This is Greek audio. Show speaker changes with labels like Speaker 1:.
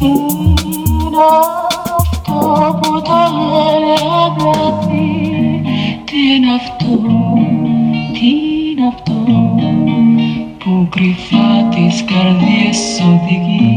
Speaker 1: Τι είναι αυτό που το λέμε, Τι είναι αυτό, τι είναι αυτό που κρυφά τι καρδιές σου.